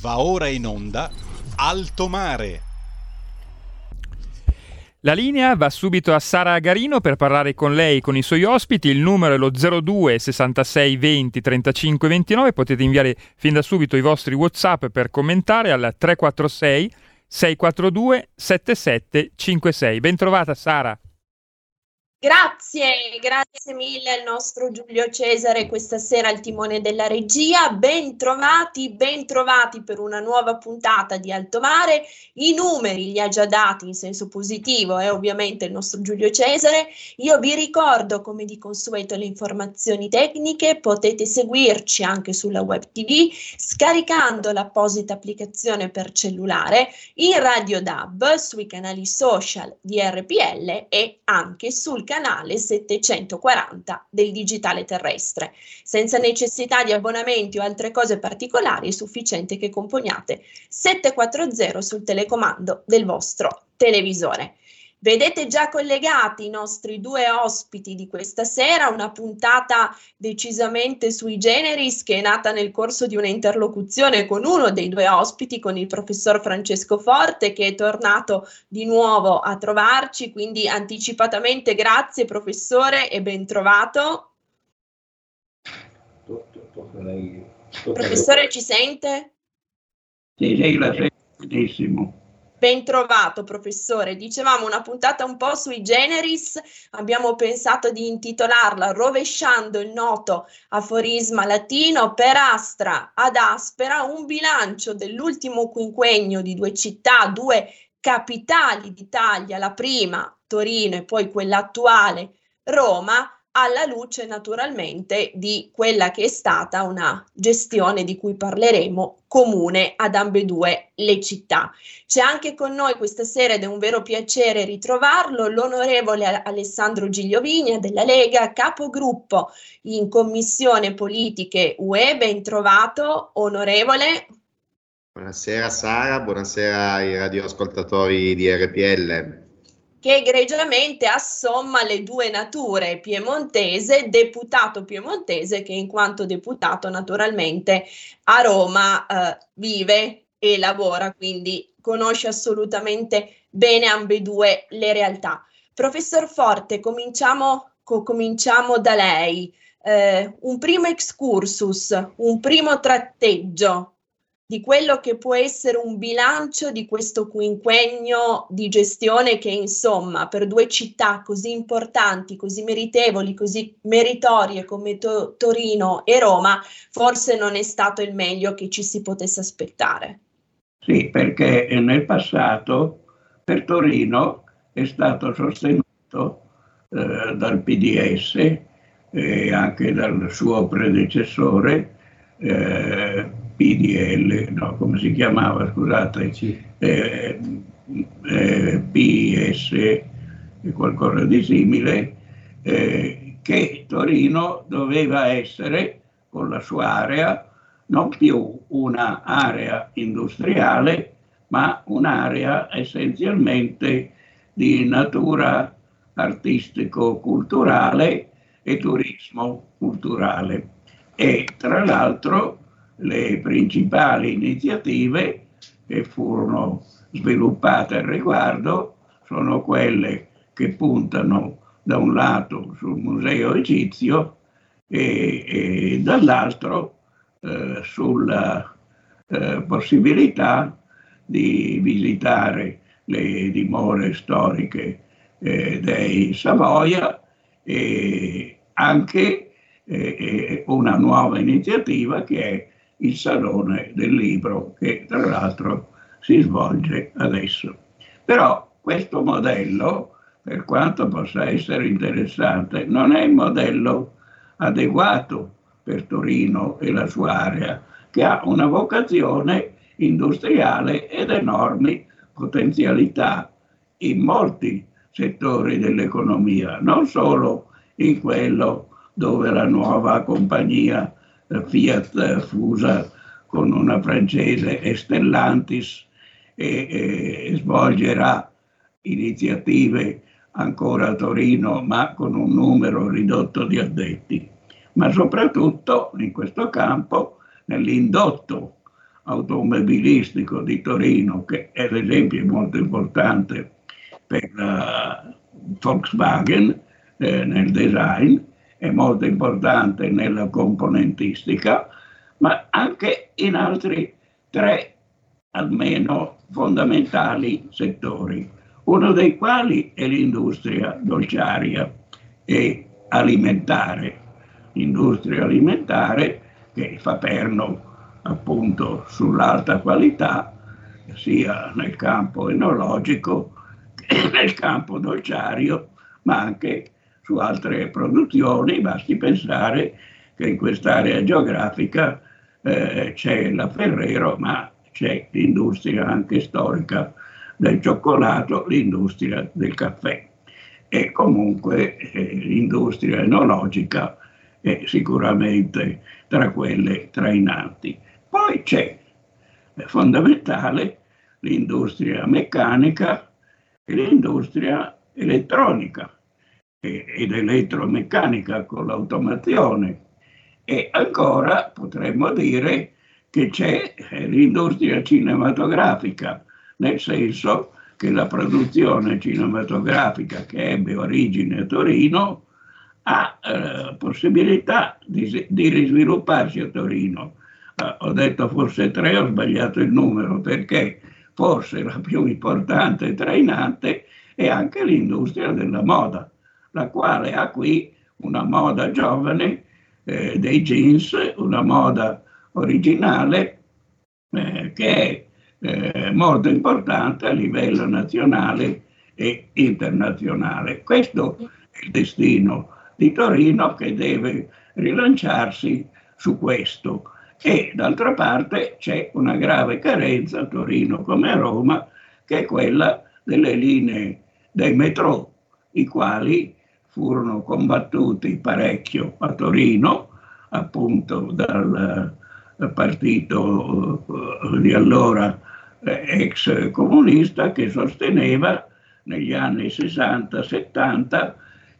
Va ora in onda Alto Mare. La linea va subito a Sara Agarino per parlare con lei e con i suoi ospiti. Il numero è lo 02 66 20 35 29. Potete inviare fin da subito i vostri WhatsApp per commentare al 346 642 7756. Bentrovata Sara. Grazie, grazie mille al nostro Giulio Cesare questa sera al timone della regia. Ben trovati, ben trovati per una nuova puntata di Alto Mare. I numeri li ha già dati in senso positivo, è eh, ovviamente il nostro Giulio Cesare. Io vi ricordo, come di consueto, le informazioni tecniche. Potete seguirci anche sulla web TV scaricando l'apposita applicazione per cellulare in Radio DAB, sui canali social di RPL e anche sul canale 740 del digitale terrestre. Senza necessità di abbonamenti o altre cose particolari è sufficiente che componiate 740 sul telecomando del vostro televisore. Vedete già collegati i nostri due ospiti di questa sera, una puntata decisamente sui generis che è nata nel corso di un'interlocuzione con uno dei due ospiti, con il professor Francesco Forte, che è tornato di nuovo a trovarci, quindi anticipatamente grazie professore e ben trovato. Professore ci sente? Sì, sì, la sento benissimo. Ben trovato, professore. Dicevamo una puntata un po' sui generis, abbiamo pensato di intitolarla Rovesciando il noto aforisma latino per astra ad aspera, un bilancio dell'ultimo quinquennio di due città, due capitali d'Italia, la prima Torino e poi quella attuale Roma, alla luce naturalmente di quella che è stata una gestione di cui parleremo comune ad ambedue le città. C'è anche con noi questa sera ed è un vero piacere ritrovarlo l'onorevole Alessandro Gigliovigna della Lega, capogruppo in Commissione Politiche UE, ben trovato onorevole. Buonasera Sara, buonasera ai radioascoltatori di RPL che egregiamente assomma le due nature piemontese, deputato piemontese che in quanto deputato naturalmente a Roma eh, vive e lavora, quindi conosce assolutamente bene ambedue le realtà. Professor Forte, cominciamo, co- cominciamo da lei. Eh, un primo excursus, un primo tratteggio di quello che può essere un bilancio di questo quinquennio di gestione che insomma per due città così importanti, così meritevoli, così meritorie come to- Torino e Roma, forse non è stato il meglio che ci si potesse aspettare. Sì, perché nel passato per Torino è stato sostenuto eh, dal PDS e anche dal suo predecessore eh, PDL, no, come si chiamava, scusate, eh, eh, PS, qualcosa di simile, eh, che Torino doveva essere, con la sua area, non più un'area industriale, ma un'area essenzialmente di natura artistico-culturale e turismo culturale. E tra l'altro le principali iniziative che furono sviluppate al riguardo sono quelle che puntano da un lato sul museo egizio e, e dall'altro eh, sulla eh, possibilità di visitare le dimore storiche eh, dei Savoia e anche eh, una nuova iniziativa che è il Salone del Libro che tra l'altro si svolge adesso. Però questo modello, per quanto possa essere interessante, non è il modello adeguato per Torino e la sua area, che ha una vocazione industriale ed enormi potenzialità in molti settori dell'economia, non solo in quello dove la nuova compagnia Fiat fusa con una francese Stellantis e, e svolgerà iniziative ancora a Torino ma con un numero ridotto di addetti, ma soprattutto in questo campo nell'indotto automobilistico di Torino, che è l'esempio molto importante per uh, Volkswagen eh, nel design, è molto importante nella componentistica, ma anche in altri tre almeno fondamentali settori, uno dei quali è l'industria dolciaria e alimentare, l'industria alimentare che fa perno appunto sull'alta qualità sia nel campo enologico che nel campo dolciario, ma anche su altre produzioni, basti pensare che in quest'area geografica eh, c'è la Ferrero, ma c'è l'industria anche storica del cioccolato, l'industria del caffè e comunque eh, l'industria enologica è sicuramente tra quelle trainanti. Poi c'è è fondamentale l'industria meccanica e l'industria elettronica ed elettromeccanica con l'automazione e ancora potremmo dire che c'è eh, l'industria cinematografica, nel senso che la produzione cinematografica che ebbe origine a Torino ha eh, possibilità di, di, risvilupparsi a Torino. Eh, ho detto forse tre, ho sbagliato il numero perché forse la più importante e trainante è anche l'industria della moda, la quale ha qui una moda giovane eh, dei jeans, una moda originale eh, che è eh, molto importante a livello nazionale e internazionale. Questo è il destino di Torino che deve rilanciarsi su questo. E d'altra parte c'è una grave carenza a Torino come a Roma, che è quella delle linee dei metro, i quali furono combattuti parecchio a Torino, appunto dal partito eh, di allora eh, ex comunista che sosteneva negli anni 60-70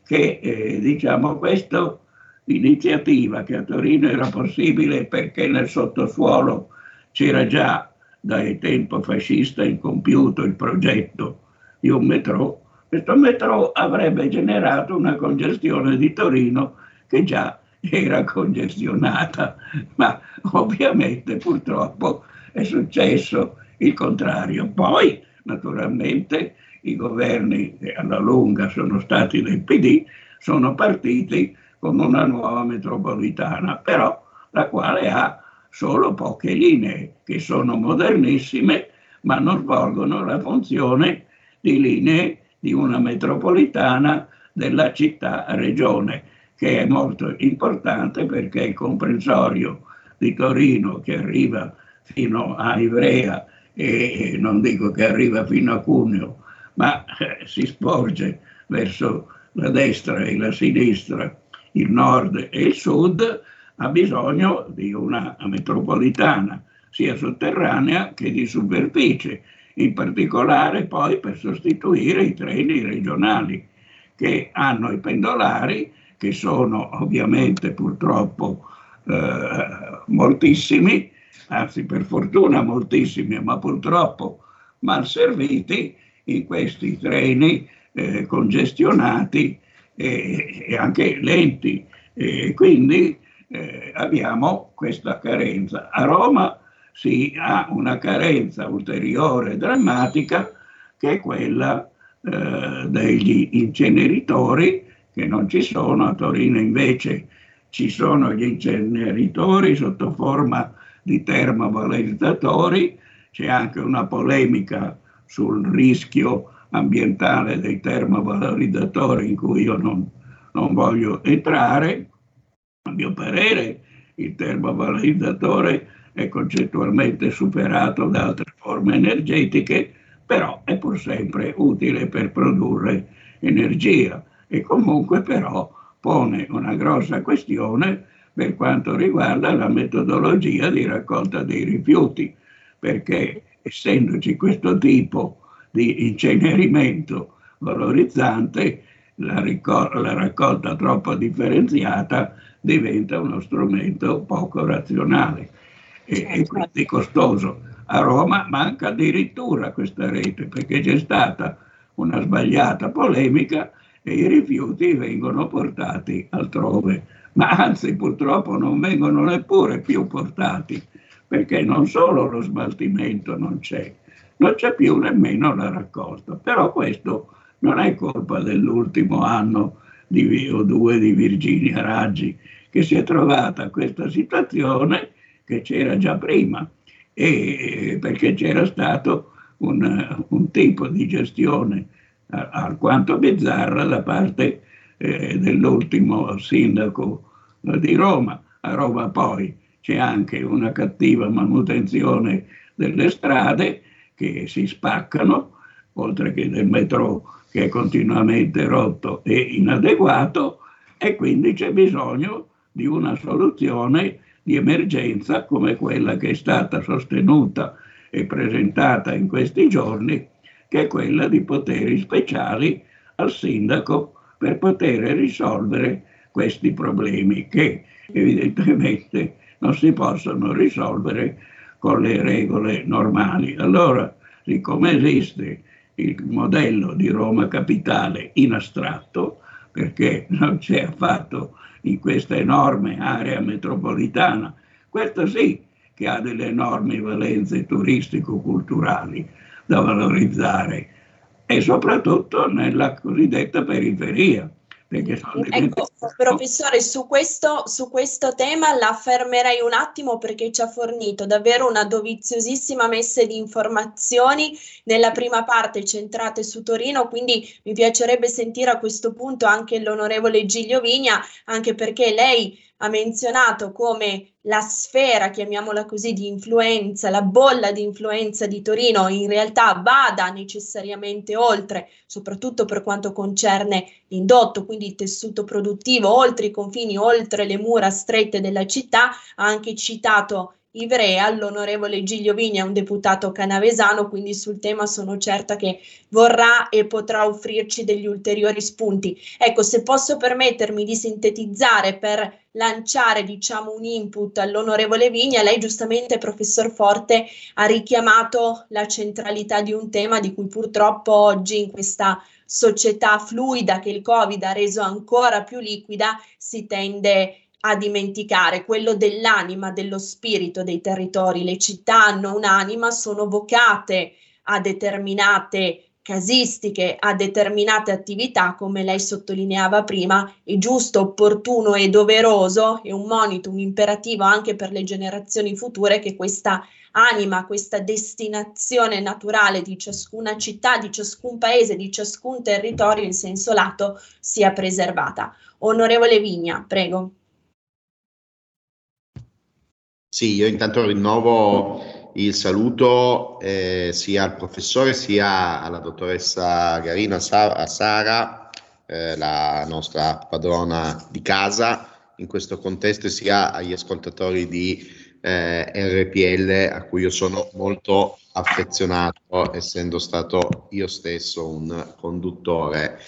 che eh, diciamo questa iniziativa che a Torino era possibile perché nel sottosuolo c'era già dal tempo fascista incompiuto il progetto di un metro, questo metro avrebbe generato una congestione di Torino che già era congestionata, ma ovviamente purtroppo è successo il contrario. Poi, naturalmente, i governi che alla lunga sono stati del PD sono partiti con una nuova metropolitana, però la quale ha solo poche linee che sono modernissime, ma non svolgono la funzione di linee di una metropolitana della città-regione che è molto importante perché il comprensorio di Torino che arriva fino a Ivrea e non dico che arriva fino a Cuneo, ma eh, si sporge verso la destra e la sinistra, il nord e il sud, ha bisogno di una metropolitana sia sotterranea che di superficie, in particolare poi per sostituire i treni regionali che hanno i pendolari che sono ovviamente purtroppo eh, moltissimi, anzi per fortuna moltissimi, ma purtroppo mal serviti in questi treni eh, congestionati e, e, anche lenti. E quindi eh, abbiamo questa carenza. A Roma si ha una carenza ulteriore drammatica che è quella eh, degli inceneritori che non ci sono, a Torino invece ci sono gli inceneritori sotto forma di termovalorizzatori, c'è anche una polemica sul rischio ambientale dei termovalorizzatori in cui io non, non voglio entrare. A mio parere il termovalorizzatore è concettualmente superato da altre forme energetiche, però è pur sempre utile per produrre energia e comunque però pone una grossa questione per quanto riguarda la metodologia di raccolta dei rifiuti, perché essendoci questo tipo di incenerimento valorizzante, la, ricol- la raccolta troppo differenziata diventa uno strumento poco razionale. E, e quindi costoso. A Roma manca addirittura questa rete perché c'è stata una sbagliata polemica e i rifiuti vengono portati altrove, ma anzi purtroppo non vengono neppure più portati perché non solo lo smaltimento non c'è, non c'è più nemmeno la raccolta. Però questo non è colpa dell'ultimo anno di, o due di Virginia Raggi, che si è trovata questa situazione che c'era già prima, e perché c'era stato un, un tipo di gestione alquanto bizzarra da parte eh, dell'ultimo sindaco di Roma. A Roma poi c'è anche una cattiva manutenzione delle strade che si spaccano, oltre che del metro che è continuamente rotto e inadeguato, e quindi c'è bisogno di una soluzione di emergenza come quella che è stata sostenuta e presentata in questi giorni, che è quella di poteri speciali al sindaco per poter risolvere questi problemi che evidentemente non si possono risolvere con le regole normali. Allora, siccome esiste il modello di Roma capitale in astratto, perché non c'è affatto in questa enorme area metropolitana, questo sì che ha delle enormi valenze turistico-culturali da valorizzare e soprattutto nella cosiddetta periferia Ecco, professore, su questo, su questo, tema la fermerei un attimo perché ci ha fornito davvero una doviziosissima messa di informazioni. Nella prima parte centrate su Torino, quindi mi piacerebbe sentire a questo punto anche l'onorevole Giglio Vigna, anche perché lei ha menzionato come la sfera, chiamiamola così, di influenza, la bolla di influenza di Torino in realtà vada necessariamente oltre, soprattutto per quanto concerne l'indotto, quindi il tessuto produttivo, oltre i confini, oltre le mura strette della città, ha anche citato Ivrea, l'onorevole Giglio Vigna, un deputato canavesano, quindi sul tema sono certa che vorrà e potrà offrirci degli ulteriori spunti. Ecco, se posso permettermi di sintetizzare per lanciare, diciamo, un input all'onorevole Vigna, lei giustamente, professor Forte, ha richiamato la centralità di un tema di cui purtroppo oggi in questa società fluida che il Covid ha reso ancora più liquida si tende a dimenticare, quello dell'anima, dello spirito dei territori. Le città hanno un'anima, sono vocate a determinate casistiche, a determinate attività, come lei sottolineava prima, è giusto, opportuno e doveroso, è un monito, un imperativo anche per le generazioni future che questa anima, questa destinazione naturale di ciascuna città, di ciascun paese, di ciascun territorio in senso lato sia preservata. Onorevole Vigna, prego. Sì, io intanto rinnovo il saluto eh, sia al professore sia alla dottoressa Garino, a Sara, eh, la nostra padrona di casa in questo contesto, sia agli ascoltatori di eh, RPL a cui io sono molto affezionato, essendo stato io stesso un conduttore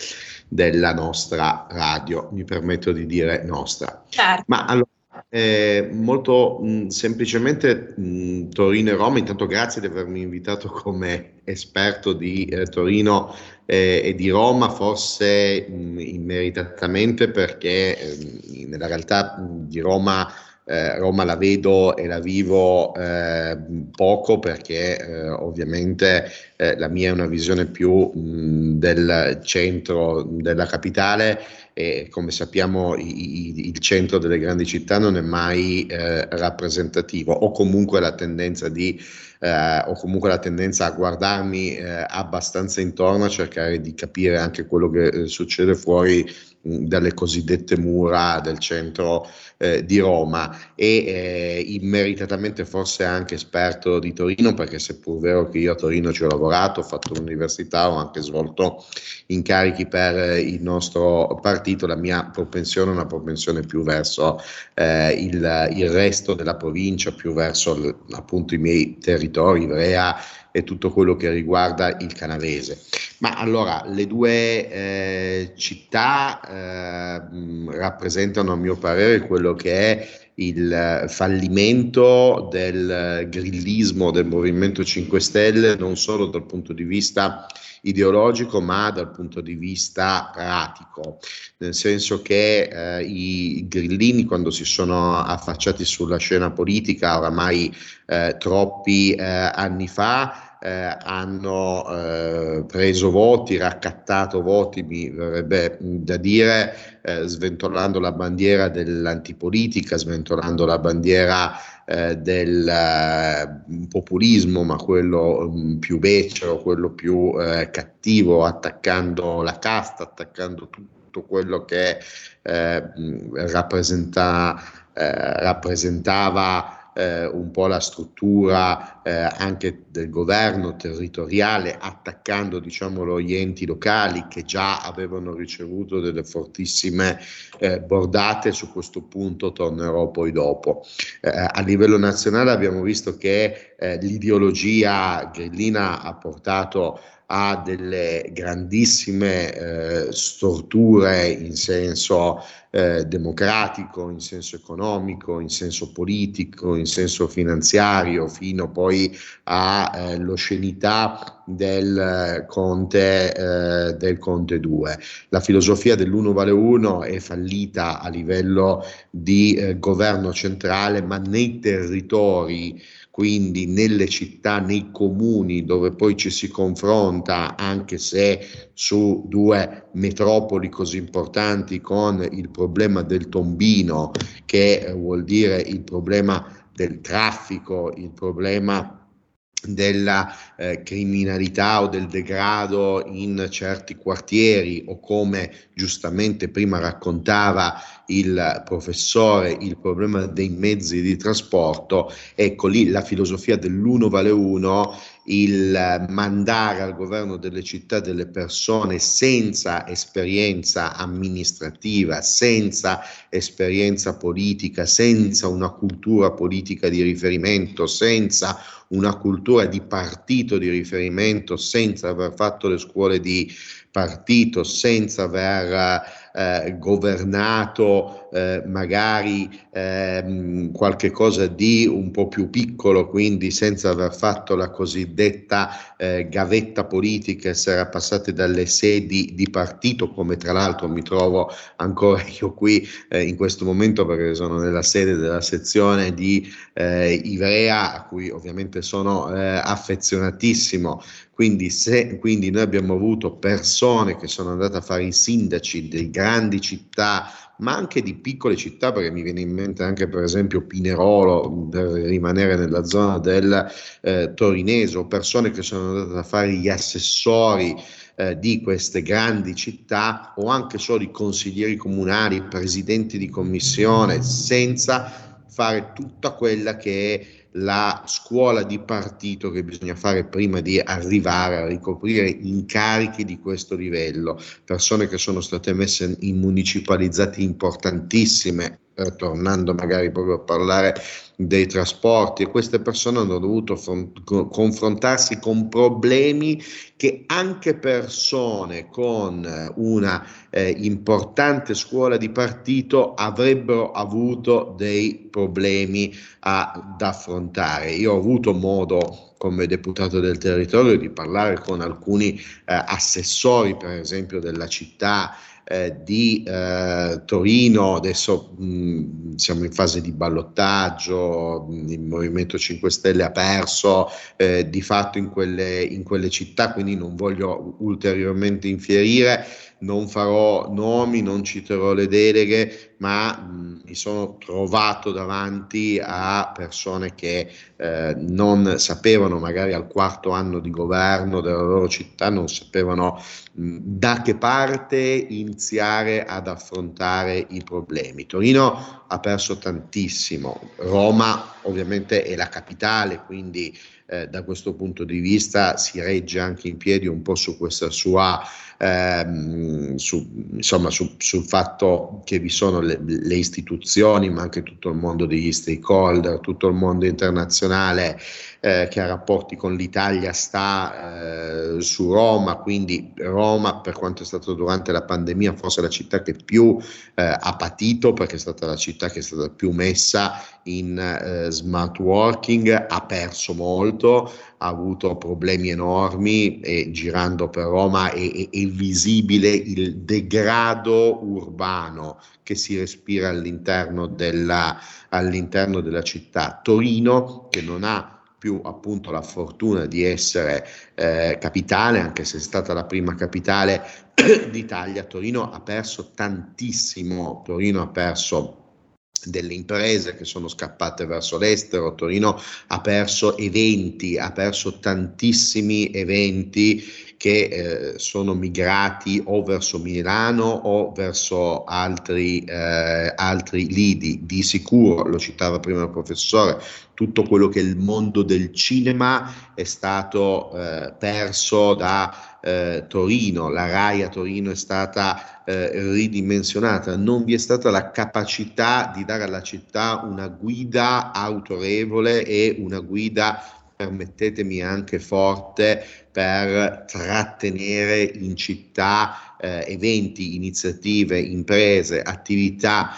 della nostra radio, mi permetto di dire nostra. Certo. Ma allora, eh, molto mh, semplicemente mh, Torino e Roma, intanto grazie di avermi invitato come esperto di eh, Torino eh, e di Roma, forse mh, immeritatamente perché ehm, nella realtà di Roma eh, Roma la vedo e la vivo eh, poco perché eh, ovviamente eh, la mia è una visione più mh, del centro della capitale e come sappiamo i, i, il centro delle grandi città non è mai eh, rappresentativo o comunque la tendenza di eh, ho comunque la tendenza a guardarmi eh, abbastanza intorno, a cercare di capire anche quello che eh, succede fuori dalle cosiddette mura del centro eh, di Roma e eh, immeritatamente forse anche esperto di Torino, perché seppur vero che io a Torino ci ho lavorato, ho fatto l'università, ho anche svolto incarichi per il nostro partito, la mia propensione è una propensione più verso eh, il, il, resto della provincia, più verso appunto i miei territori, Ivrea e tutto quello che riguarda il canavese. Ma allora, le due eh, città eh, rappresentano a mio parere quello che è il fallimento del grillismo del Movimento 5 Stelle non solo dal punto di vista ideologico ma dal punto di vista pratico, nel senso che eh, i grillini quando si sono affacciati sulla scena politica oramai eh, troppi eh, anni fa eh, hanno eh, preso voti, raccattato voti, mi verrebbe da dire, eh, sventolando la bandiera dell'antipolitica, sventolando la bandiera eh, del eh, populismo, ma quello um, più becero, quello più eh, cattivo, attaccando la casta, attaccando tutto quello che rappresenta, rappresentava eh, un po' la struttura eh, anche del governo territoriale, attaccando diciamolo, gli enti locali che già avevano ricevuto delle fortissime eh, bordate. Su questo punto tornerò poi dopo. Eh, a livello nazionale abbiamo visto che eh, l'ideologia grillina ha portato a delle grandissime eh, storture in senso eh, democratico, in senso economico, in senso politico, in senso finanziario, fino poi all'oscenità eh, del Conte, eh, del Conte 2. La filosofia dell'uno vale uno è fallita a livello di eh, governo centrale, ma nei territori quindi nelle città, nei comuni dove poi ci si confronta, anche se su due metropoli così importanti con il problema del tombino, che vuol dire il problema del traffico, il problema della eh, criminalità o del degrado in certi quartieri o come giustamente prima raccontava il professore il problema dei mezzi di trasporto ecco lì la filosofia dell'uno vale uno il mandare al governo delle città delle persone senza esperienza amministrativa, senza esperienza politica, senza una cultura politica di riferimento, senza una cultura di partito di riferimento, senza aver fatto le scuole di partito, senza aver eh, governato eh, magari eh, qualche cosa di un po' più piccolo, quindi senza aver fatto la cosiddetta eh, gavetta politica, essere passati dalle sedi di partito, come tra l'altro mi trovo ancora io qui eh, in questo momento perché sono nella sede della sezione di eh, Ivrea, a cui ovviamente sono affezionatissimo. Quindi, se, quindi noi abbiamo avuto persone che sono andate a fare i sindaci di grandi città, ma anche di piccole città, perché mi viene in mente anche per esempio Pinerolo, per rimanere nella zona del eh, Torinese, persone che sono andate a fare gli assessori eh, di queste grandi città o anche solo i consiglieri comunali, presidenti di commissione, senza fare tutta quella che è la scuola di partito che bisogna fare prima di arrivare a ricoprire incarichi di questo livello, persone che sono state messe in municipalizzate importantissime tornando magari proprio a parlare dei trasporti queste persone hanno dovuto front- confrontarsi con problemi che anche persone con una eh, importante scuola di partito avrebbero avuto dei problemi ad affrontare. Io ho avuto modo come deputato del territorio di parlare con alcuni eh, assessori, per esempio, della città eh, di eh, Torino, adesso mh, siamo in fase di ballottaggio, il Movimento 5 Stelle ha perso eh, di fatto in quelle, in quelle città, quindi non voglio ulteriormente infierire, non farò nomi, non citerò le deleghe, ma mh, mi sono trovato davanti a persone che eh, non sapevano, magari al quarto anno di governo della loro città, non sapevano mh, da che parte iniziare ad affrontare i problemi. Torino ha perso tantissimo, Roma ovviamente è la capitale, quindi eh, da questo punto di vista si regge anche in piedi un po' su questa sua ehm, su, insomma, su, sul fatto che vi sono le, le, istituzioni, ma anche tutto il mondo degli stakeholder, tutto il mondo internazionale eh, che ha rapporti con l'Italia sta eh, su Roma, quindi Roma per quanto è stato durante la pandemia forse la città che più eh, ha patito perché è stata la città che è stata più messa in eh, smart working, ha perso molto, ha avuto problemi enormi e girando per Roma è, è, è visibile il degrado urbano che si respira all'interno della, all'interno della città. Torino, che non ha più appunto la fortuna di essere eh, capitale, anche se è stata la prima capitale d'Italia, Torino ha perso tantissimo, Torino ha perso delle imprese che sono scappate verso l'estero, Torino ha perso eventi, ha perso tantissimi eventi che eh, sono migrati o verso Milano o verso altri, eh, altri lidi. Di sicuro, lo citava prima il professore, tutto quello che è il mondo del cinema è stato eh, perso da eh, Torino, la RAI a Torino è stata eh, ridimensionata, non vi è stata la capacità di dare alla città una guida autorevole e una guida permettetemi anche forte per trattenere in città eh, eventi, iniziative, imprese, attività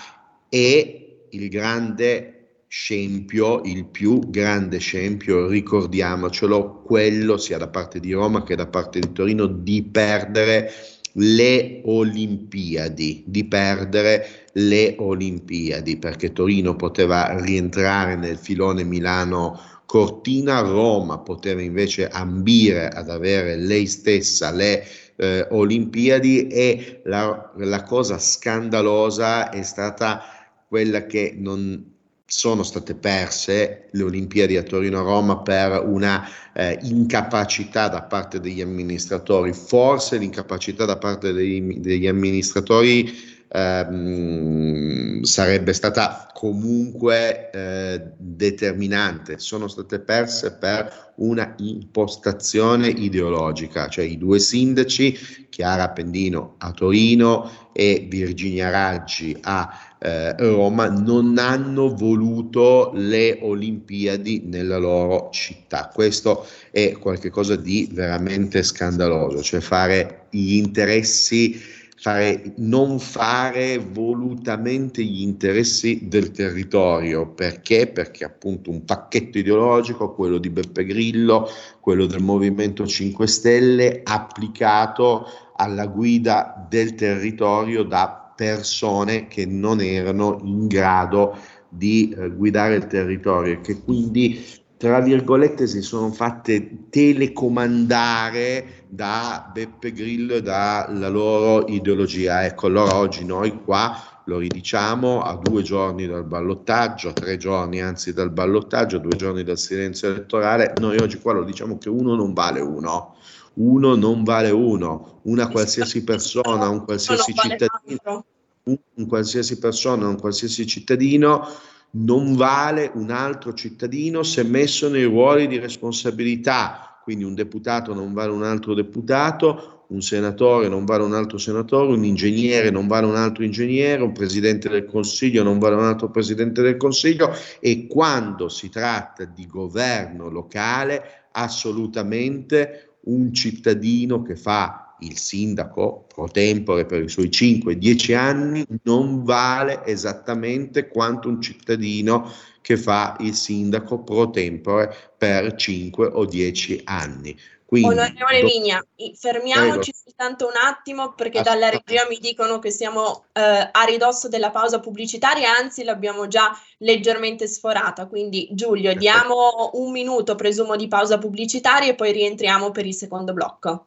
e il grande scempio, il più grande scempio, ricordiamocelo, quello sia da parte di Roma che da parte di Torino, di perdere le Olimpiadi, di perdere le Olimpiadi, perché Torino poteva rientrare nel filone Milano Cortina Roma poteva invece ambire ad avere lei stessa le eh, Olimpiadi e la, la cosa scandalosa è stata quella che non sono state perse le Olimpiadi a Torino-Roma per una eh, incapacità da parte degli amministratori, forse l'incapacità da parte degli, degli amministratori ehm, sarebbe stata comunque eh, determinante. Sono state perse per una impostazione ideologica, cioè i due sindaci, Chiara Pendino a Torino e Virginia Raggi a eh, Roma, non hanno voluto le Olimpiadi nella loro città. Questo è qualcosa di veramente scandaloso, cioè fare gli interessi fare, non fare volutamente gli interessi del territorio. Perché? Perché appunto un pacchetto ideologico, quello di Beppe Grillo, quello del Movimento 5 Stelle, applicato alla guida del territorio da persone che non erano in grado di eh, guidare il territorio e che quindi tra virgolette si sono fatte telecomandare da Beppe Grillo e dalla loro ideologia. Ecco, allora oggi noi qua lo ridiciamo a due giorni dal ballottaggio, a tre giorni anzi dal ballottaggio, a due giorni dal silenzio elettorale, noi oggi qua lo diciamo che uno non vale uno, uno non vale uno, una qualsiasi persona, un qualsiasi cittadino, un qualsiasi persona, un qualsiasi cittadino non vale un altro cittadino se messo nei ruoli di responsabilità. Quindi un deputato non vale un altro deputato, un senatore non vale un altro senatore, un ingegnere non vale un altro ingegnere, un presidente del Consiglio non vale un altro presidente del Consiglio e quando si tratta di governo locale assolutamente un cittadino che fa il sindaco pro tempore per i suoi 5-10 anni non vale esattamente quanto un cittadino che fa il sindaco pro tempore per 5 o 10 anni. Quindi, Onorevole do... Vigna, fermiamoci Prego. soltanto un attimo perché dalla regia mi dicono che siamo eh, a ridosso della pausa pubblicitaria, anzi l'abbiamo già leggermente sforata. Quindi Giulio, diamo un minuto, presumo, di pausa pubblicitaria e poi rientriamo per il secondo blocco.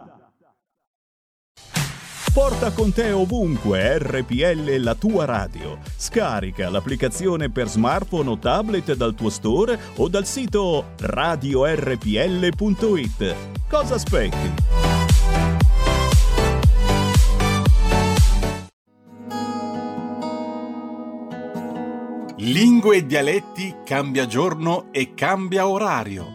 Porta con te ovunque RPL la tua radio. Scarica l'applicazione per smartphone o tablet dal tuo store o dal sito radiorpl.it. Cosa aspetti? Lingue e dialetti cambia giorno e cambia orario.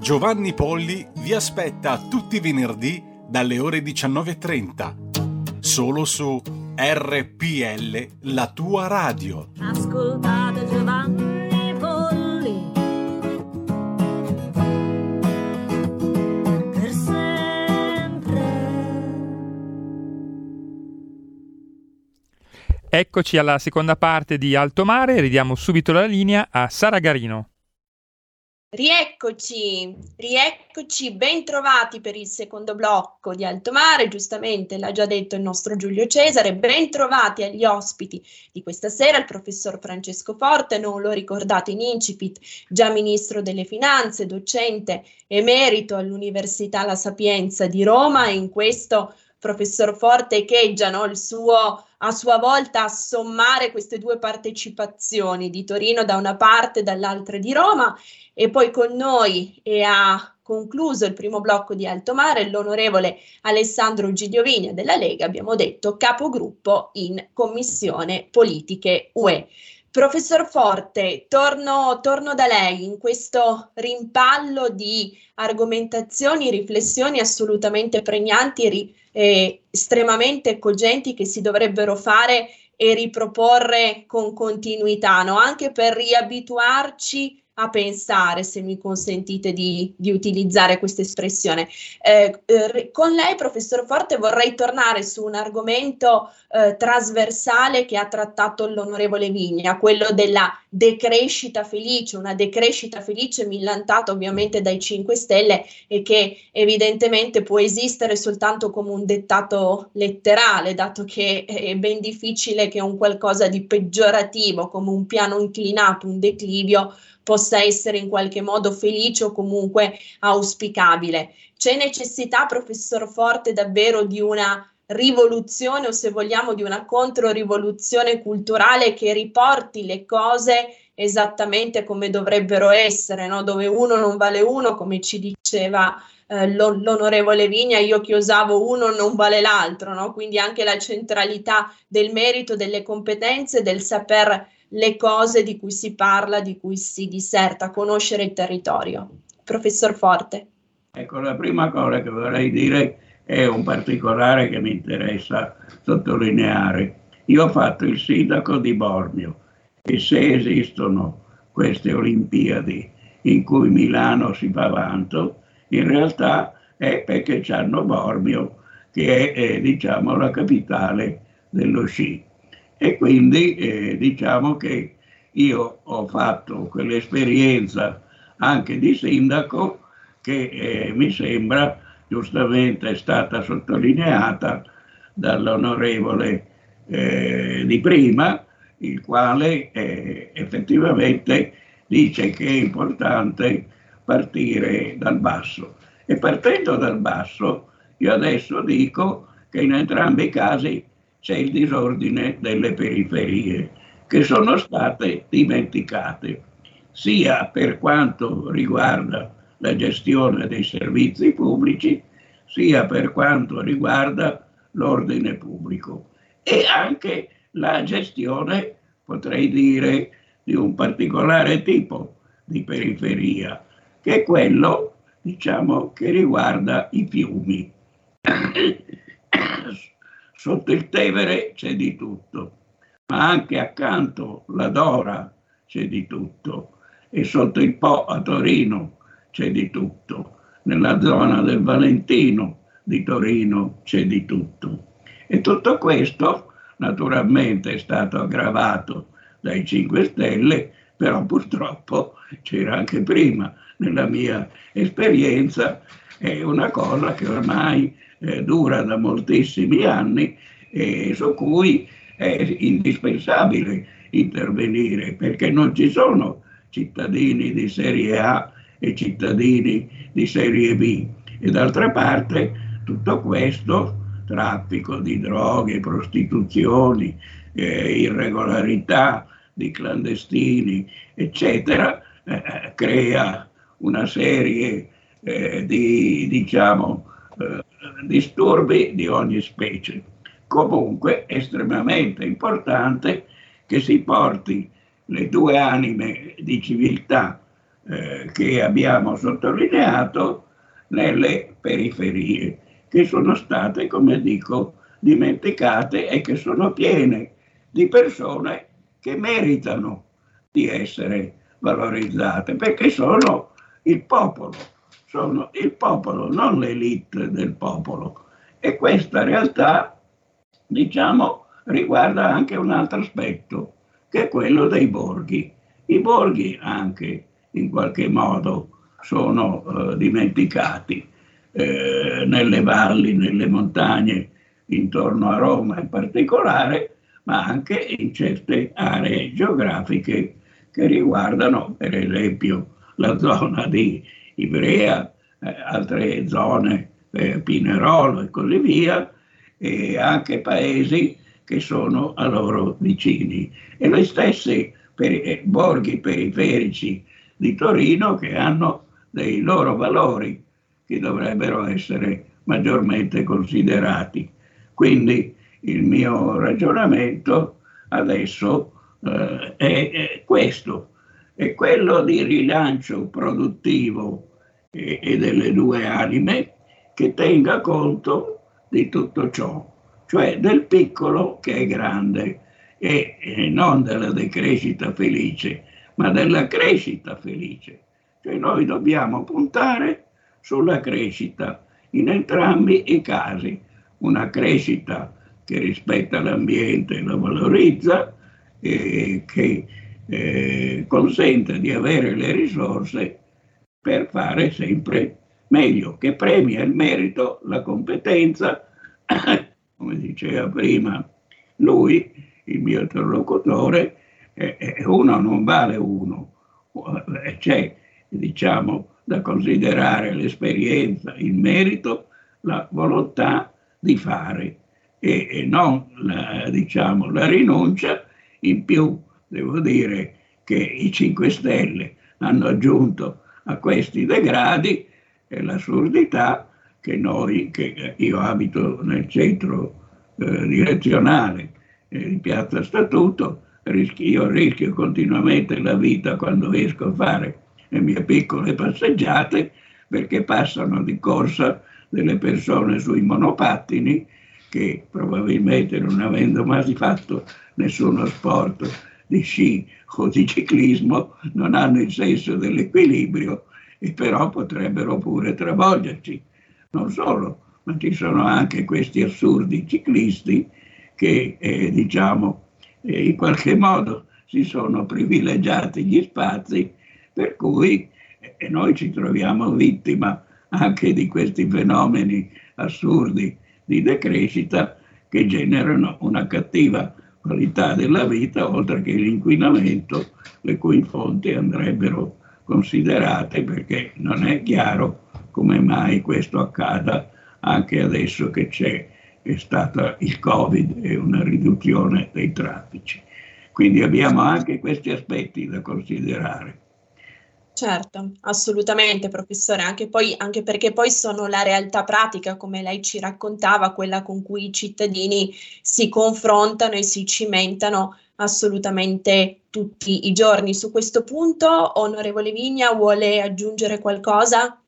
Giovanni Polli vi aspetta tutti i venerdì dalle ore 19.30. Solo su RPL, la tua radio. Ascoltate Giovanni Polli. Per sempre. Eccoci alla seconda parte di Alto Mare, ridiamo subito la linea a Sara Garino. Rieccoci, rieccoci, ben trovati per il secondo blocco di Alto Mare, giustamente l'ha già detto il nostro Giulio Cesare, ben trovati agli ospiti di questa sera, il professor Francesco Forte, non lo ricordate in incipit, già ministro delle finanze, docente emerito all'Università La Sapienza di Roma e in questo professor Forte echeggia no, il suo a sua volta a sommare queste due partecipazioni di Torino da una parte e dall'altra di Roma e poi con noi e ha concluso il primo blocco di Alto Mare l'onorevole Alessandro Gigliovini della Lega, abbiamo detto capogruppo in Commissione Politiche UE. Professor Forte, torno, torno, da lei in questo rimpallo di argomentazioni, riflessioni assolutamente pregnanti e estremamente cogenti che si dovrebbero fare e riproporre con continuità, no? anche per riabituarci a pensare, se mi consentite di, di utilizzare questa espressione. Eh, eh, con lei, professor Forte, vorrei tornare su un argomento eh, trasversale che ha trattato l'onorevole Vigna, quello della decrescita felice, una decrescita felice millantata ovviamente dai 5 Stelle e che evidentemente può esistere soltanto come un dettato letterale, dato che è ben difficile che un qualcosa di peggiorativo, come un piano inclinato, un declivio, possa essere in qualche modo felice o comunque auspicabile. C'è necessità, professor Forte, davvero di una rivoluzione o se vogliamo di una controrivoluzione culturale che riporti le cose esattamente come dovrebbero essere, no? dove uno non vale uno, come ci diceva eh, l'onorevole Vigna, io che usavo uno non vale l'altro, no? quindi anche la centralità del merito, delle competenze, del saper le cose di cui si parla, di cui si disserta, conoscere il territorio. Professor Forte. Ecco, la prima cosa che vorrei dire è un particolare che mi interessa sottolineare. Io ho fatto il sindaco di Bormio e se esistono queste Olimpiadi in cui Milano si fa vanto, in realtà è perché hanno Bormio che è, è diciamo la capitale dello sci e quindi eh, diciamo che io ho fatto quell'esperienza anche di sindaco che eh, mi sembra giustamente è stata sottolineata dall'onorevole eh, di prima, il quale eh, effettivamente dice che è importante partire dal basso. E partendo dal basso, io adesso dico che in entrambi i casi c'è il disordine delle periferie che sono state dimenticate, sia per quanto riguarda la gestione dei servizi pubblici, sia per quanto riguarda l'ordine pubblico e anche la gestione, potrei dire, di un particolare tipo di periferia, che è quello, diciamo, che riguarda i fiumi. Sotto il Tevere c'è di tutto, ma anche accanto la Dora c'è di tutto e sotto il Po a Torino c'è di tutto, nella zona del Valentino di Torino c'è di tutto. E tutto questo naturalmente è stato aggravato dai 5 Stelle, però purtroppo c'era anche prima nella mia esperienza, è una cosa che ormai eh, dura da moltissimi anni e su cui è indispensabile intervenire perché non ci sono cittadini di serie A e cittadini di serie B. E d'altra parte tutto questo traffico di droghe, prostituzioni, eh, irregolarità di clandestini, eccetera, eh, crea una serie eh, di diciamo, eh, disturbi di ogni specie. Comunque è estremamente importante che si porti le due anime di civiltà eh, che abbiamo sottolineato nelle periferie, che sono state, come dico, dimenticate e che sono piene di persone che meritano di essere valorizzate, perché sono il popolo, sono il popolo, non l'elite del popolo. E questa realtà, diciamo, riguarda anche un altro aspetto, che è quello dei borghi. I borghi anche in qualche modo sono eh, dimenticati eh, nelle valli, nelle montagne intorno a Roma in particolare, ma anche in certe aree geografiche che riguardano per esempio la zona di Ivrea, eh, altre zone, eh, Pinerolo e così via, e anche paesi che sono a loro vicini. E le stesse per, eh, borghi periferici di Torino che hanno dei loro valori che dovrebbero essere maggiormente considerati. Quindi il mio ragionamento adesso eh, è, è, questo, è quello di rilancio produttivo e, e delle due anime che tenga conto di tutto ciò, cioè del piccolo che è grande e, e non della decrescita felice, ma della crescita felice. Cioè noi dobbiamo puntare sulla crescita in entrambi i casi, una crescita che rispetta l'ambiente e lo valorizza e che eh, consente di avere le risorse per fare sempre meglio, che premia il merito, la competenza, come diceva prima lui, il mio interlocutore, eh, uno non vale uno, c'è diciamo da considerare l'esperienza, il merito, la volontà di fare e, e non la, diciamo, la rinuncia. In più devo dire che i 5 Stelle hanno aggiunto a questi degradi e l'assurdità che noi, che io abito nel centro eh, direzionale eh, di Piazza Statuto, io rischio continuamente la vita quando esco a fare le mie piccole passeggiate perché passano di corsa delle persone sui monopattini che probabilmente non avendo mai fatto nessuno sport di sci o di ciclismo non hanno il senso dell'equilibrio e però potrebbero pure travolgerci. Non solo, ma ci sono anche questi assurdi ciclisti che eh, diciamo eh, in qualche modo si sono privilegiati gli spazi per cui eh, noi ci troviamo vittima anche di questi fenomeni assurdi di decrescita che generano una cattiva qualità della vita, oltre che l'inquinamento, le cui fonti andrebbero considerate perché non è chiaro come mai questo accada anche adesso che c'è è stata il Covid e una riduzione dei traffici. Quindi abbiamo anche questi aspetti da considerare. Certo, assolutamente professore, anche, poi, anche perché poi sono la realtà pratica, come lei ci raccontava, quella con cui i cittadini si confrontano e si cimentano assolutamente tutti i giorni. Su questo punto, onorevole Vigna, vuole aggiungere qualcosa?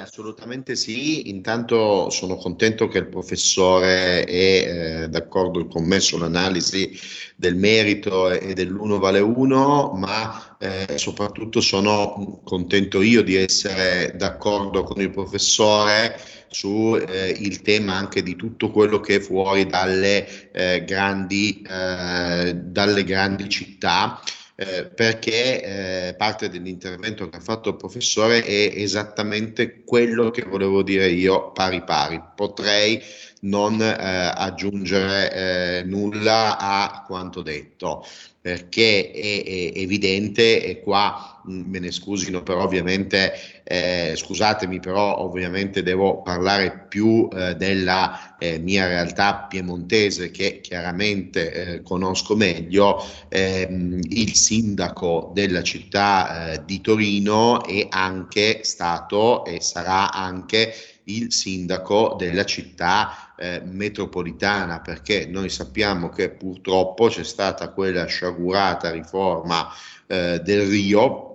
Assolutamente sì. Intanto sono contento che il professore è eh, d'accordo con me sull'analisi del merito e dell'uno vale uno, ma eh, soprattutto sono contento io di essere d'accordo con il professore su eh, tema anche di tutto quello che è fuori dalle, eh, grandi, eh, dalle grandi città eh, perché eh, parte dell'intervento che ha fatto il professore è esattamente quello che volevo dire io pari pari. Potrei non eh, aggiungere eh, nulla a quanto detto perché è, è, evidente e qua mh, me ne scusino però ovviamente eh, scusatemi però ovviamente devo parlare più eh, della eh, mia realtà piemontese che chiaramente eh, conosco meglio ehm, il sindaco della città eh, di Torino è anche stato e sarà anche il sindaco della città eh, metropolitana, perché noi sappiamo che purtroppo c'è stata quella sciagurata riforma eh, del Rio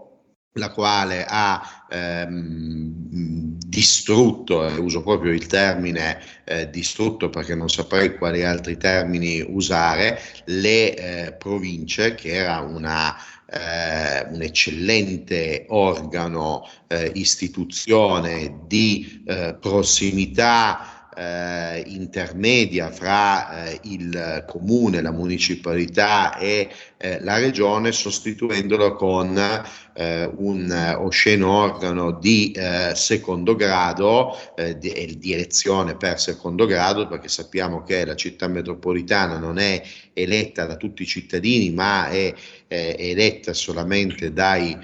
la quale ha ehm, distrutto, eh, uso proprio il termine eh, distrutto perché non saprei quali altri termini usare, le eh, province, che era una, eh, un eccellente organo, eh, istituzione di eh, prossimità eh, intermedia fra eh, il comune, la municipalità e eh, la regione, sostituendolo con eh, un osceno organo di eh, secondo grado, eh, di, di, elezione per secondo grado, perché sappiamo che la città metropolitana non è eletta da tutti i cittadini, ma è eletta solamente dai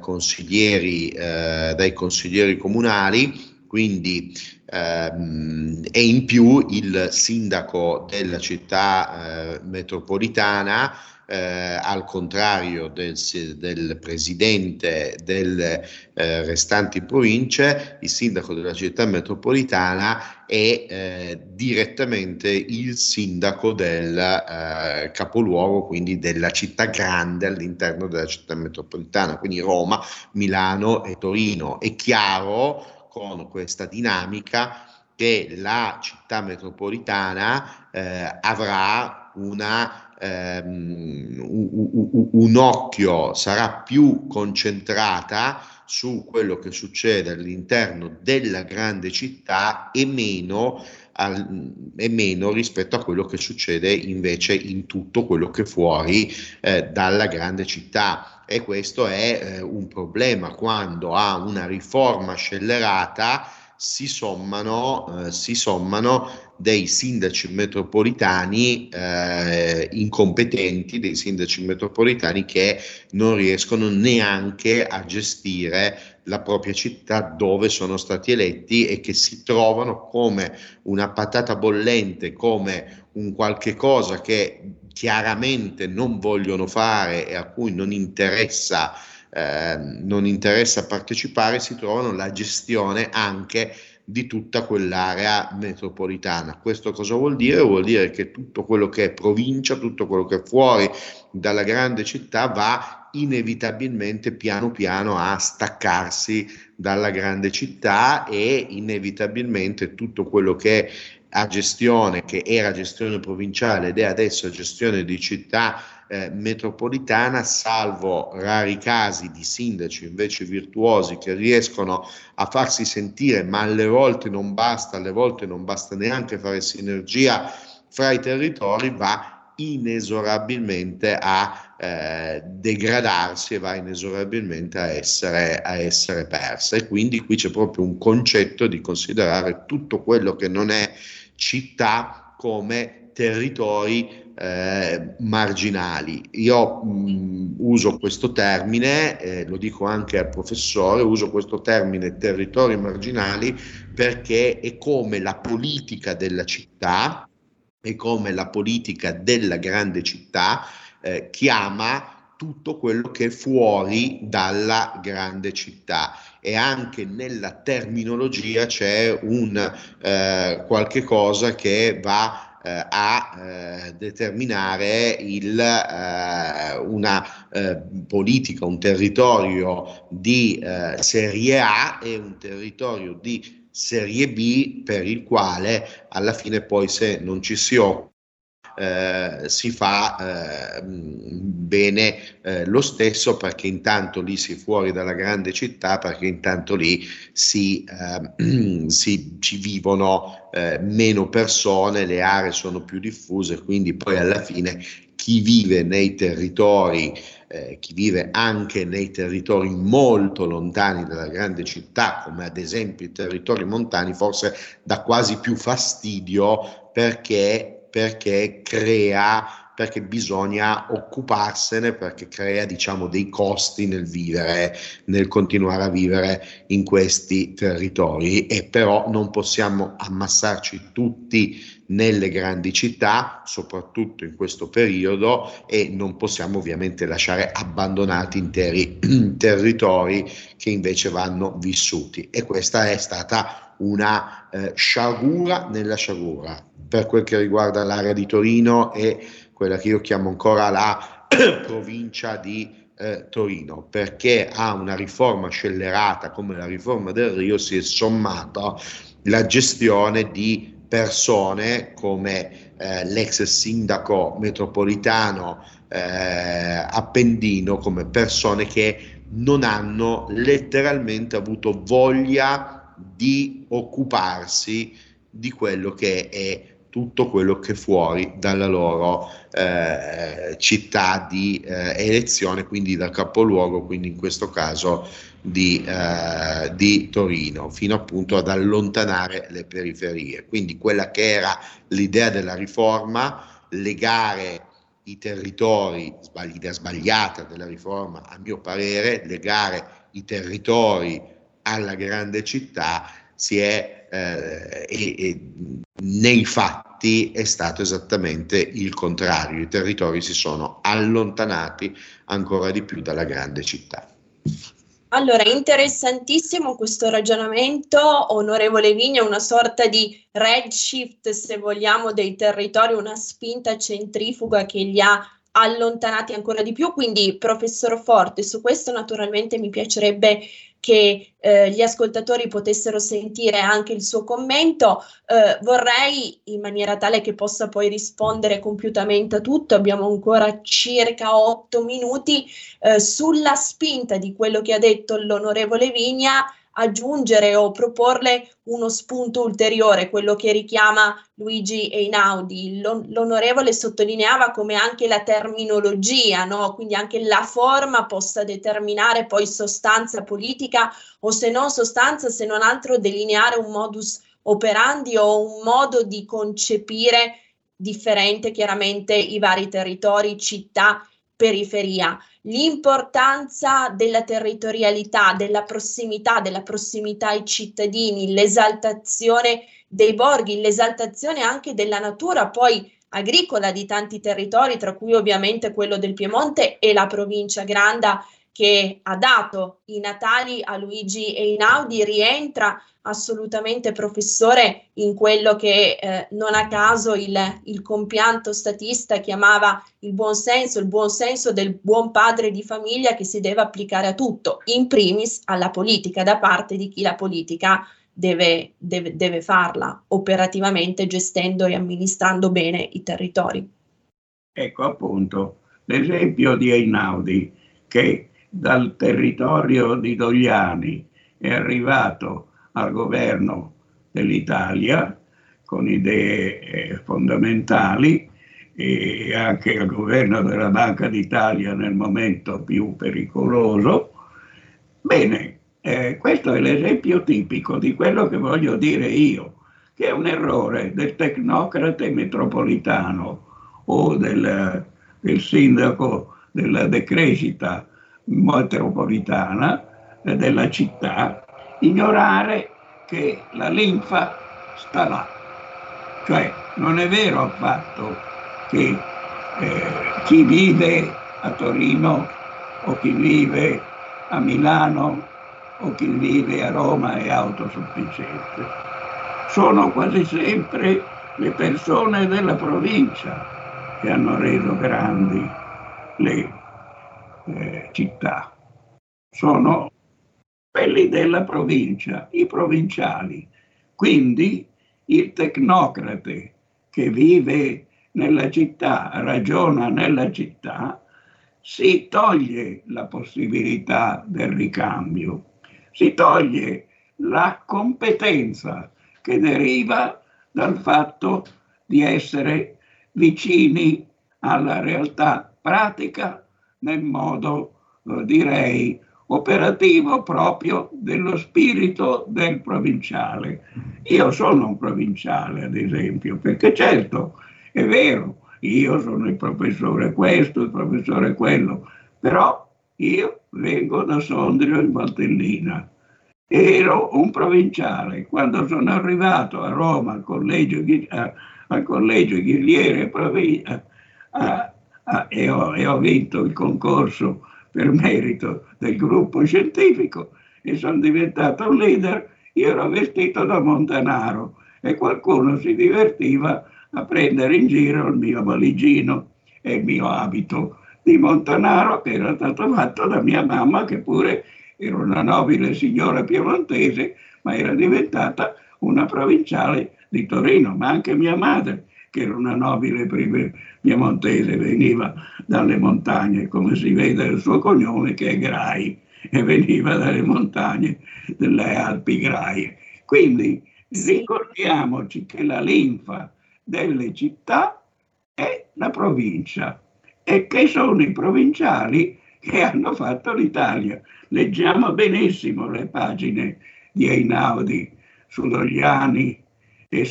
consiglieri, dai consiglieri comunali quindi ehm, e in più il sindaco della città eh, metropolitana eh, al contrario del, del presidente delle eh, restanti province, il sindaco della città metropolitana è eh, direttamente il sindaco del eh, capoluogo, quindi della città grande all'interno della città metropolitana, quindi Roma, Milano e Torino. È chiaro con questa dinamica che la città metropolitana eh, avrà una, ehm, un, un occhio, sarà più concentrata su quello che succede all'interno della grande città e meno, al, e meno rispetto a quello che succede invece in tutto quello che fuori eh, dalla grande città. E questo è eh, un problema. Quando a una riforma scellerata si sommano, eh, si sommano dei sindaci metropolitani eh, incompetenti, dei sindaci metropolitani che non riescono neanche a gestire la propria città dove sono stati eletti e che si trovano come una patata bollente, come un qualche cosa che chiaramente non vogliono fare e a cui non interessa, eh, non interessa partecipare, si trovano la gestione anche di tutta quell'area metropolitana. Questo cosa vuol dire? Vuol dire che tutto quello che è provincia, tutto quello che è fuori dalla grande città va inevitabilmente piano piano a staccarsi dalla grande città e inevitabilmente tutto quello che a gestione, che era gestione provinciale ed è adesso gestione di città eh, metropolitana, salvo rari casi di sindaci invece virtuosi che riescono a farsi sentire, ma alle volte non basta, alle volte non basta neanche fare sinergia fra i territori, va inesorabilmente a eh, degradarsi e va inesorabilmente a essere, a essere persa. E quindi qui c'è proprio un concetto di considerare tutto quello che non è città come territori eh, marginali. Io mh, uso questo termine, eh, lo dico anche al professore, uso questo termine territori marginali perché è come la politica della città, è come la politica della grande città eh, chiama tutto quello che è fuori dalla grande città. E anche nella terminologia c'è un eh, qualche cosa che va eh, a eh, determinare il, eh, una eh, politica, un territorio di eh, serie A e un territorio di serie B per il quale alla fine poi se non ci si occupa eh, si fa eh, bene eh, lo stesso perché intanto lì si è fuori dalla grande città, perché intanto lì si, ehm, si ci vivono eh, meno persone, le aree sono più diffuse, quindi poi alla fine chi vive nei territori, eh, chi vive anche nei territori molto lontani dalla grande città, come ad esempio i territori montani, forse dà quasi più fastidio perché perché crea, perché bisogna occuparsene, perché crea diciamo dei costi nel vivere, nel continuare a vivere in questi territori. E però non possiamo ammassarci tutti nelle grandi città, soprattutto in questo periodo, e non possiamo ovviamente lasciare abbandonati interi territori che invece vanno vissuti. E questa è stata una eh, sciagura nella sciagura per quel che riguarda l'area di Torino e quella che io chiamo ancora la provincia di eh, Torino, perché a una riforma scellerata come la riforma del Rio si è sommata la gestione di persone come eh, l'ex sindaco metropolitano eh, Appendino, come persone che non hanno letteralmente avuto voglia di occuparsi di quello che è tutto quello che è fuori dalla loro eh, città di eh, elezione, quindi dal capoluogo, quindi in questo caso di, eh, di, Torino, fino appunto ad allontanare le periferie. Quindi quella che era l'idea della riforma, legare i territori, l'idea sbagliata della riforma a mio parere, legare i territori alla grande città si è eh, e, e nei fatti è stato esattamente il contrario, i territori si sono allontanati ancora di più dalla grande città. Allora, interessantissimo questo ragionamento, onorevole Vigna, una sorta di redshift, se vogliamo, dei territori, una spinta centrifuga che li ha allontanati ancora di più. Quindi, professor Forte, su questo naturalmente mi piacerebbe che eh, gli ascoltatori potessero sentire anche il suo commento. Eh, vorrei, in maniera tale che possa poi rispondere compiutamente a tutto, abbiamo ancora circa otto minuti, eh, sulla spinta di quello che ha detto l'onorevole Vigna, aggiungere o proporle uno spunto ulteriore, quello che richiama Luigi Einaudi. L'on- l'onorevole sottolineava come anche la terminologia, no? quindi anche la forma possa determinare poi sostanza politica o se non sostanza, se non altro delineare un modus operandi o un modo di concepire differente chiaramente i vari territori, città, periferia l'importanza della territorialità, della prossimità, della prossimità ai cittadini, l'esaltazione dei borghi, l'esaltazione anche della natura poi agricola di tanti territori, tra cui ovviamente quello del Piemonte e la provincia Granda che ha dato i natali a Luigi Einaudi, rientra assolutamente professore in quello che eh, non a caso il, il, compianto statista chiamava il buon senso, il buon senso del buon padre di famiglia che si deve applicare a tutto, in primis alla politica, da parte di chi la politica deve, deve, deve farla operativamente gestendo e amministrando bene i territori. Ecco appunto l'esempio di Einaudi che dal territorio di Dogliani è arrivato al governo dell'Italia con idee eh, fondamentali e anche al governo della Banca d'Italia nel momento più pericoloso. Bene, eh, questo è l'esempio tipico di quello che voglio dire io, che è un errore del tecnocrate metropolitano o del, del sindaco della decrescita metropolitana eh, della città ignorare che la linfa sta là. Cioè non è vero affatto che eh, chi vive a Torino o chi vive a Milano o chi vive a Roma è autosufficiente. Sono quasi sempre le persone della provincia che hanno reso grandi le eh, città. Sono quelli della provincia, i provinciali. Quindi il tecnocrate che vive nella città, ragiona nella città, si toglie la possibilità del ricambio, si toglie la competenza che deriva dal fatto di essere vicini alla realtà pratica nel modo, eh, direi, operativo proprio dello spirito del provinciale. Io sono un provinciale, ad esempio, perché certo è vero, io sono il professore questo, il professore quello, però io vengo da Sondrio in Valtellina. Ero un provinciale. Quando sono arrivato a Roma al collegio, al collegio Ghigliere e ho, e ho vinto il concorso per merito del gruppo scientifico e sono diventato un leader, io ero vestito da Montanaro e qualcuno si divertiva a prendere in giro il mio valigino e il mio abito di Montanaro che era stato fatto da mia mamma che pure era una nobile signora piemontese ma era diventata una provinciale di Torino, ma anche mia madre che era una nobile piemontese, veniva dalle montagne, come si vede il suo cognome che è Grai e veniva dalle montagne delle Alpi Graie. Quindi ricordiamoci che la linfa delle città è la provincia e che sono i provinciali che hanno fatto l'Italia. Leggiamo benissimo le pagine di Einaudi su Dogliani e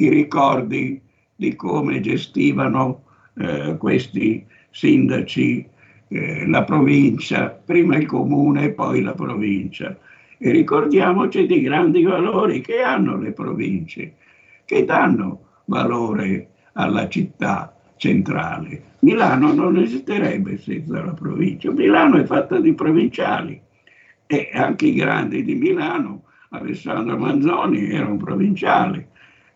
sui ricordi di come gestivano eh, questi sindaci eh, la provincia, prima il comune e poi la provincia. E ricordiamoci di grandi valori che hanno le province, che danno valore alla città centrale. Milano non esisterebbe senza la provincia. Milano è fatta di provinciali e anche i grandi di Milano, Alessandro Manzoni era un provinciale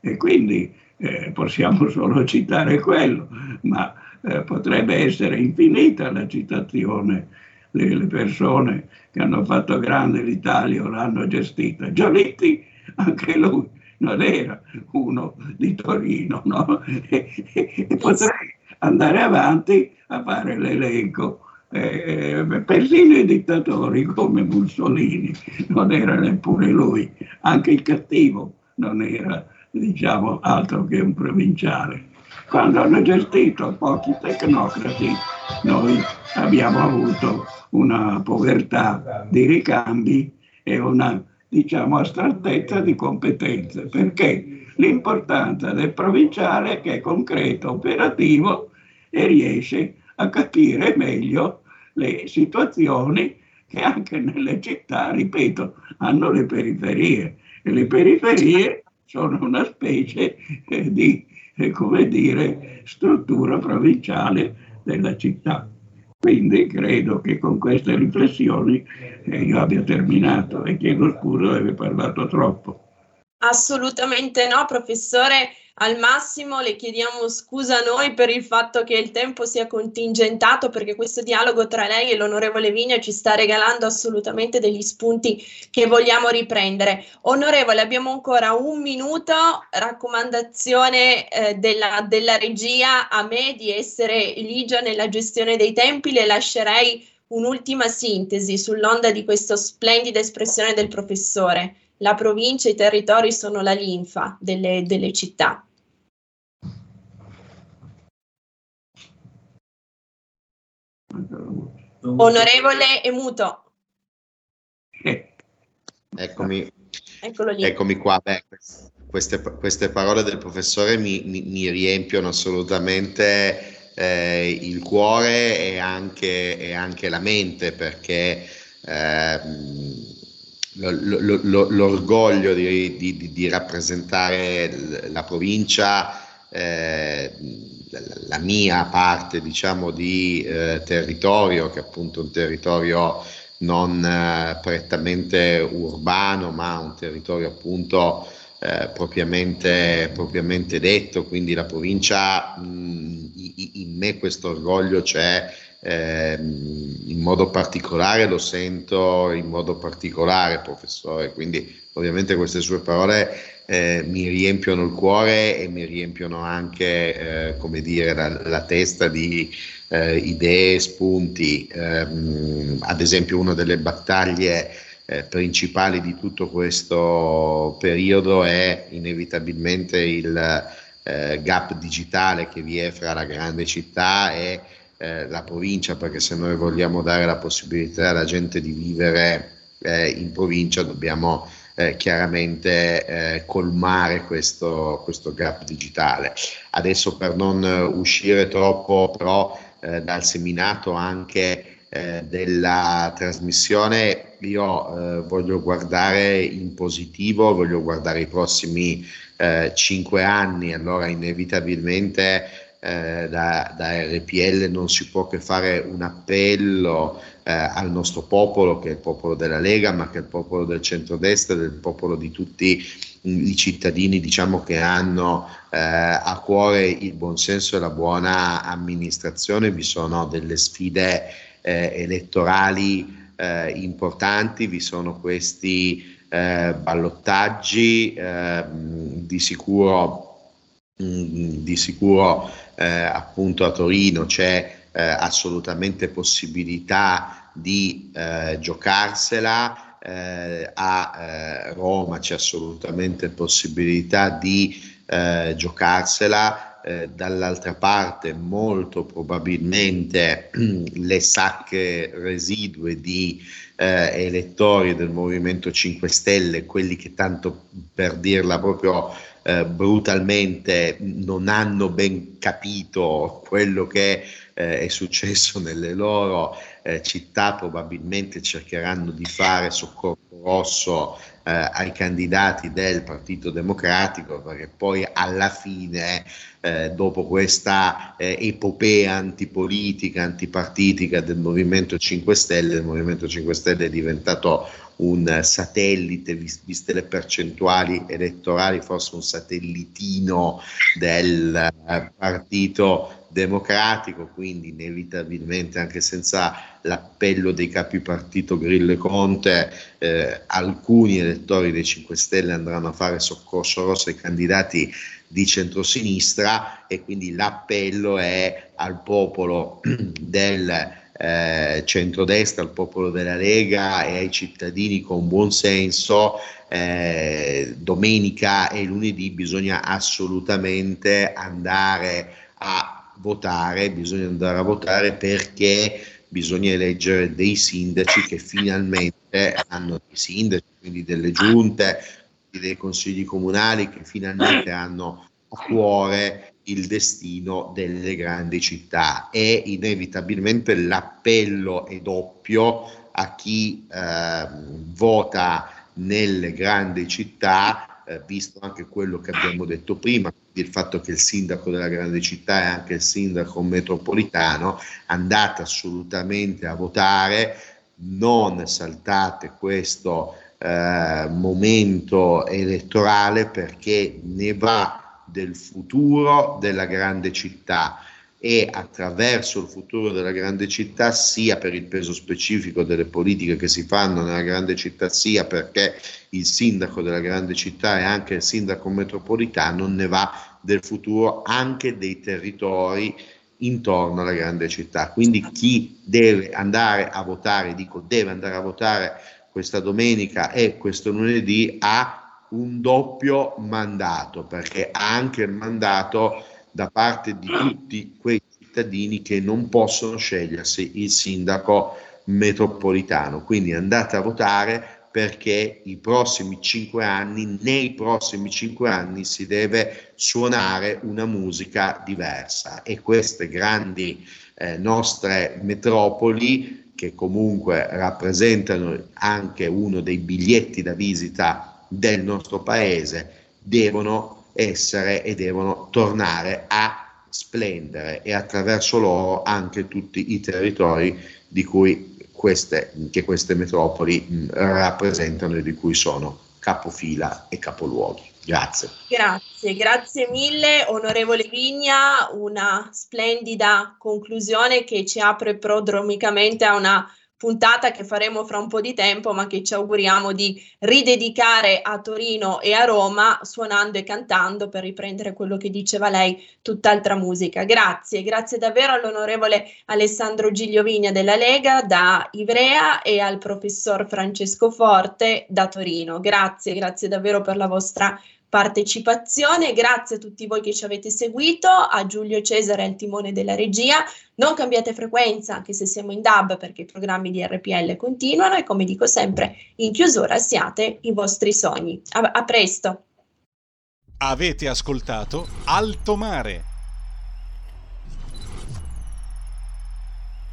e quindi eh, possiamo solo citare quello, ma eh, potrebbe essere infinita la citazione delle persone che hanno fatto grande l'Italia o l'hanno gestita. Giolitti, anche lui non era uno di Torino, no? e, e, potrei andare avanti a fare l'elenco. Eh, persino i dittatori come Mussolini non era neppure lui, anche il cattivo non era diciamo altro che un provinciale. Quando hanno gestito pochi tecnocrati, noi abbiamo avuto una povertà di ricambi e una diciamo astrattezza di competenze, perché l'importanza del provinciale è che è concreto, operativo e riesce a capire meglio le situazioni che anche nelle città, ripeto, hanno le periferie. E le periferie sono una specie eh, di eh, come dire, struttura provinciale della città. Quindi credo che con queste riflessioni eh, io abbia terminato e chiedo scusa di aver parlato troppo. Assolutamente no, professore. Al massimo le chiediamo scusa noi per il fatto che il tempo sia contingentato, perché questo dialogo tra lei e l'onorevole Vigna ci sta regalando assolutamente degli spunti che vogliamo riprendere. Onorevole, abbiamo ancora un minuto, raccomandazione eh, della, della regia a me di essere ligia nella gestione dei tempi, le lascerei un'ultima sintesi sull'onda di questa splendida espressione del professore la provincia e i territori sono la linfa delle, delle città. Onorevole Emuto. Eccomi, eccomi qua. Beh, queste, queste, parole del professore mi, mi, mi riempiono assolutamente eh, il cuore e anche, e anche, la mente perché eh, l'orgoglio di, di, di, rappresentare la provincia, eh, la mia parte diciamo di eh, territorio, che è appunto un territorio non eh, prettamente urbano, ma un territorio appunto eh, propriamente, propriamente, detto, quindi la provincia, mh, in me questo orgoglio c'è eh, in modo particolare lo sento in modo particolare, professore, quindi ovviamente queste sue parole eh, mi riempiono il cuore e mi riempiono anche, eh, come dire, la, la testa di eh, idee, spunti. Ehm, ad esempio, una delle battaglie eh, principali di tutto questo periodo è inevitabilmente il eh, gap digitale che vi è fra la grande città e eh, la provincia, perché se noi vogliamo dare la possibilità alla gente di vivere eh, in provincia dobbiamo eh, chiaramente eh, colmare questo, questo, gap digitale. Adesso per non uscire troppo però eh, dal seminato anche della trasmissione, io voglio guardare in positivo, voglio guardare i prossimi cinque anni, allora inevitabilmente eh, da, da, RPL non si può che fare un appello eh, al nostro popolo, che è il popolo della Lega, ma che è il popolo del centrodestra, del popolo di tutti i cittadini diciamo, che hanno eh, a cuore il buonsenso e la buona amministrazione. Vi sono delle sfide eh, elettorali eh, importanti, vi sono questi ballottaggi, di sicuro Mm, di sicuro eh, appunto a Torino c'è eh, assolutamente possibilità di eh, giocarsela, eh, a eh, Roma c'è assolutamente possibilità di eh, giocarsela. dall'altra parte molto probabilmente le sacche residue di elettori del Movimento 5 Stelle, quelli che tanto per dirla proprio eh, brutalmente non hanno ben capito quello che eh, è successo nelle loro eh, città, probabilmente cercheranno di fare soccorso rosso eh, ai candidati del Partito Democratico, perché poi alla fine, eh, dopo questa eh, epopea antipolitica, antipartitica del Movimento 5 Stelle, il Movimento 5 Stelle è diventato un satellite, viste le percentuali elettorali, forse un satellitino del eh, Partito Democratico, quindi inevitabilmente anche senza l'appello dei capi partito Grillo e Conte, eh, alcuni elettori dei 5 Stelle andranno a fare soccorso rosso ai candidati di centrosinistra e quindi l'appello è al popolo del eh, centrodestra, al popolo della Lega e ai cittadini con buon senso, eh, domenica e lunedì bisogna assolutamente andare a votare, bisogna andare a votare perché bisogna eleggere dei sindaci che finalmente hanno dei sindaci, quindi delle giunte, dei consigli comunali che finalmente hanno a cuore il destino delle grandi città. E inevitabilmente l'appello è doppio a chi eh, vota nelle grandi città, eh, visto anche quello che abbiamo detto prima, il fatto che il sindaco della grande città è anche il sindaco metropolitano, andate assolutamente a votare, non saltate questo eh, momento elettorale perché ne va del futuro della grande città e attraverso il futuro della grande città, sia per il peso specifico delle politiche che si fanno nella grande città, sia perché il sindaco della grande città e anche il sindaco metropolitano ne va del futuro anche dei territori intorno alla grande città. Quindi chi deve andare a votare, dico deve andare a votare questa domenica e questo lunedì ha un doppio mandato, perché ha anche il mandato da parte di tutti quei cittadini che non possono scegliersi il sindaco metropolitano. Quindi andate a votare perché i prossimi cinque anni, nei prossimi cinque anni si deve suonare una musica diversa e queste grandi eh, nostre metropoli che comunque rappresentano anche uno dei biglietti da visita del nostro paese devono essere e devono tornare a splendere e attraverso loro anche tutti i territori di cui queste, che queste metropoli mh, rappresentano e di cui sono capofila e capoluoghi. Grazie. Grazie, grazie mille onorevole Vigna, una splendida conclusione che ci apre prodromicamente a una puntata che faremo fra un po' di tempo, ma che ci auguriamo di ridedicare a Torino e a Roma, suonando e cantando per riprendere quello che diceva lei, tutt'altra musica. Grazie, grazie davvero all'onorevole Alessandro Gigliovigna della Lega da Ivrea e al professor Francesco Forte da Torino. Grazie, grazie davvero per la vostra partecipazione. Grazie a tutti voi che ci avete seguito, a Giulio Cesare al timone della regia. Non cambiate frequenza anche se siamo in DAB perché i programmi di RPL continuano e come dico sempre, in chiusura siate i vostri sogni. a, a presto. Avete ascoltato Alto Mare